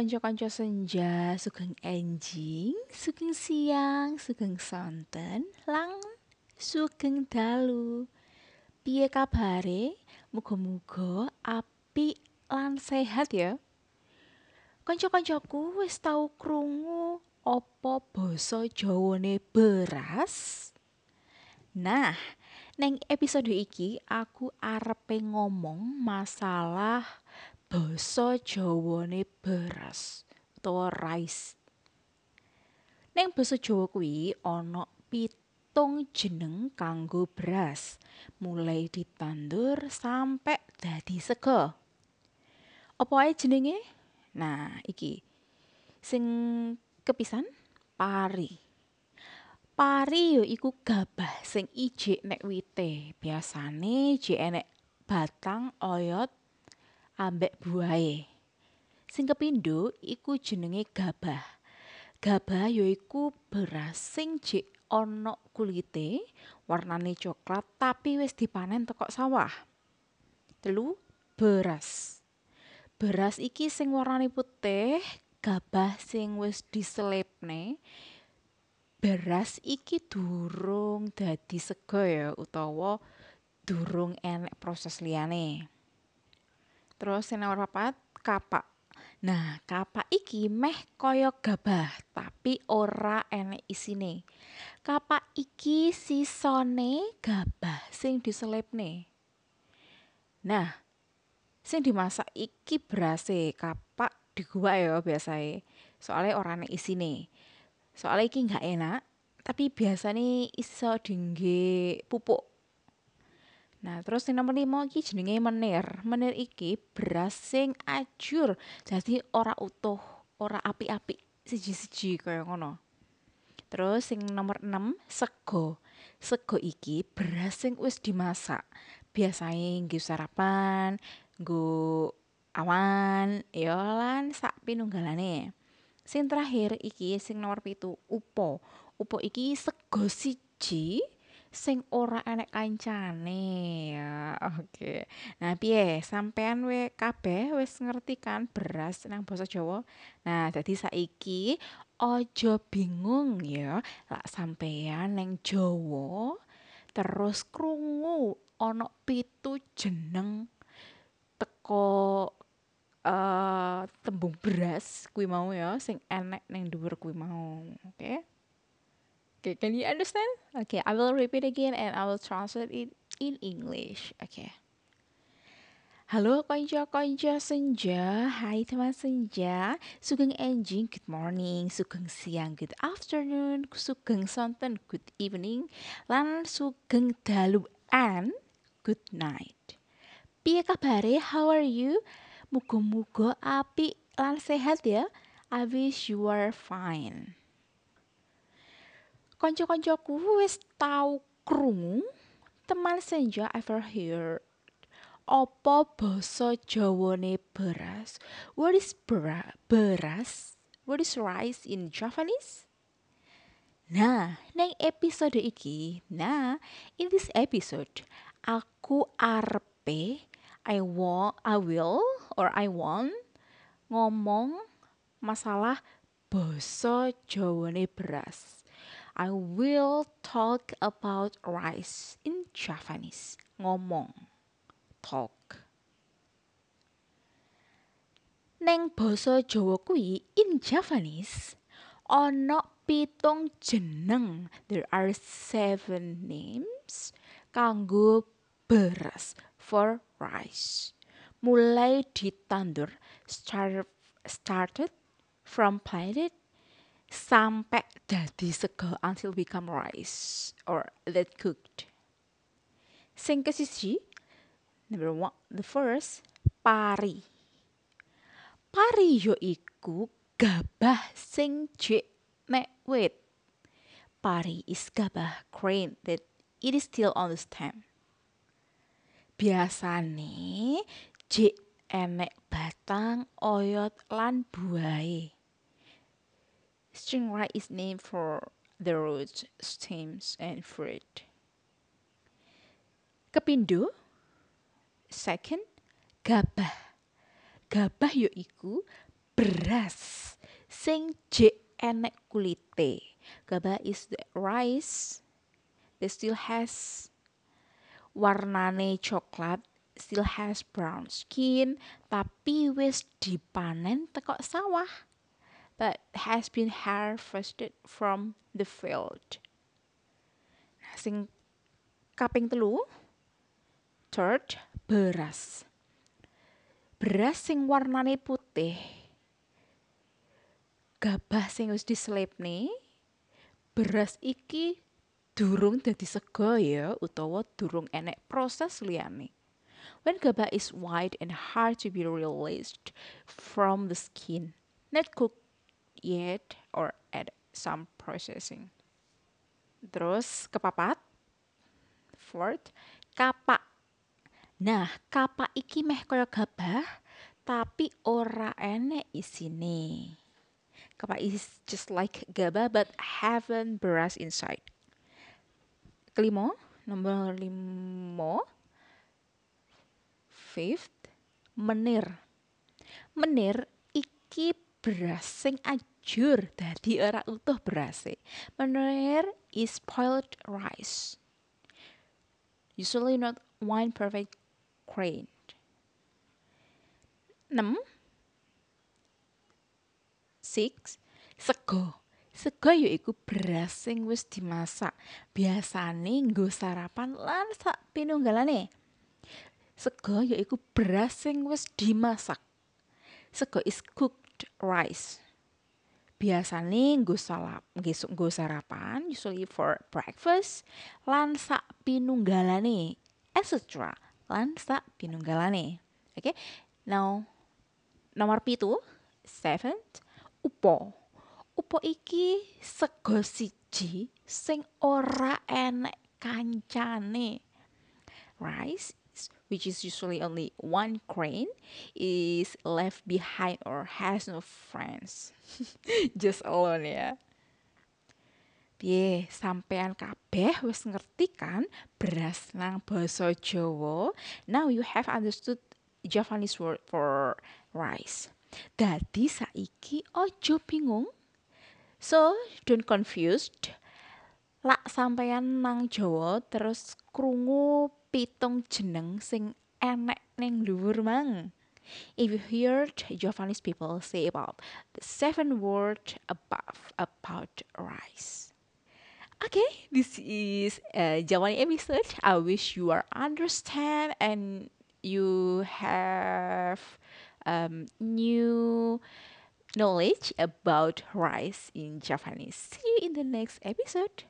kanca-kanca senja, sugeng enjing, sugeng siang, sugeng sonten, lang sugeng dalu. Piye kabare? Muga-muga apik lan sehat ya. Kanca-kancaku wis tau krungu apa basa Jawane beras? Nah, neng episode iki aku arepe ngomong masalah basa Jawane beras utawa rice. Neng basa Jawa kuwi ana pitung jeneng kanggo beras, mulai ditandur sampe dadi sega. Apa ae jenenge? Nah, iki. Sing kepisan pari. Pari ya iku gabah sing ijik nek wite. Biasane jek enek batang oyot ambek buahe. Sing kepindho iku jenenge gabah. Gabah ya iku beras sing jek ana kulite, warnane coklat tapi wis dipanen teko sawah. Telu, beras. Beras iki sing warnane putih, gabah sing wis diselipne. Beras iki durung dadi sega ya utawa durung enek proses liyane. Terus sing nomor papat, kapak. Nah, kapak iki meh kaya gabah, tapi ora enek isine. Kapak iki sisone gabah sing diselipne. Nah, sing dimasak iki berase kapak diguwak ya biasae. Soale ora enek isine. Soale iki nggak enak, tapi biasane iso dingge pupuk. Nah, terus sing nomor 5 iki jenenge menir. Menir iki beras sing ajur, dadi ora utuh, ora apik-apik siji-siji kaya ngono. Terus sing nomor 6 sego. Sego iki beras sing wis dimasak. Biasane nggo sarapan, nggo awan, ya lan sak pinunggalane. Sing terakhir iki sing nomor pitu upo. Upo iki sego siji sing ora enek kancane ya. Oke. Nah, piye? Sampean we kabeh wis ngerti kan beras nang basa Jawa? Nah, dadi saiki aja bingung ya lak sampean neng Jawa terus krungu ana pitu jeneng teko uh, tembung beras kuwi mau ya sing enek neng dhuwur kuwi mau. Oke. Okay? Okay, can you understand? Okay, I will repeat again and I will translate it in English. Okay. Halo konco-konco senja, hai teman senja, sugeng enjing good morning, sugeng siang good afternoon, sugeng sonten good evening, lan sugeng dalu and good night. Piye kabare? How are you? Muga-muga apik lan sehat ya. I wish you are fine. Kanca-kancaku wis tau krungu teman senja ever heard apa basa Jawane beras? What is bera beras? What is rice in Japanese? Nah, neng episode iki, nah, in this episode, aku arepe, I want, I will, or I want, ngomong masalah basa Jawane beras. I will talk about rice in Japanese. Ngomong. Talk. Neng basa Jawa kuwi in Japanese ana pitung jeneng. There are seven names kanggo beras for rice. Mulai ditandur start, started from planted sampai dadi sega until become rice or that cooked. Sing kesiji, number one, the first, pari. Pari yo iku gabah sing jek nek wit. Pari is gabah grain that it is still on the stem. Biasane jek enek batang, oyot lan buahe. String right is named for the roots, stems, and fruit. Kepindo, second, gabah. Gabah ya iku beras sing jek enek kulite. Gaba is the rice that still has warnane coklat still has brown skin tapi wis dipanen teko sawah but has been harvested from the field. Nah, sing kaping telu third beras. Beras sing warnane putih. Gabah sing wis diselipne beras iki durung dadi sego ya utawa durung enek proses liyane. When gaba is white and hard to be released from the skin, not cooked yet or add some processing. Terus kepapat, fourth, kapak. Nah, kapak iki meh kaya gabah, tapi ora enek isine. Kapak is just like gabah but haven't beras inside. Kelima, nomor lima, fifth menir menir iki beras sing ajur dadi ora utuh berase. Menir is spoiled rice. Usually not wine perfect grain. 6 six. Sego. Sego yaiku beras sing wis dimasak. Biasane nggo sarapan lan sak pinunggalane Sego yaiku beras sing wis dimasak. Sego is cooked rice. Biasane nggo salap, nggo sarapan, usually for breakfast, lan sak pinunggalane, etc. Lan sak pinunggalane. Oke. Okay? Now nomor pitu, seventh, upo. Upo iki sego siji sing ora enek kancane. Rice which is usually only one grain, is left behind or has no friends. Just alone ya. Piye, sampean kabeh wis ngerti kan beras nang basa Jawa? Now you have understood Javanese word for rice. Dadi saiki ojo bingung. So, don't confused. Lak sampean nang Jawa terus krungu pitung jeneng sing enek ning dhuwur mang. If you heard Javanese people say about the seven word above about rice. Okay, this is a Javanese episode. I wish you are understand and you have um, new knowledge about rice in Japanese. See you in the next episode.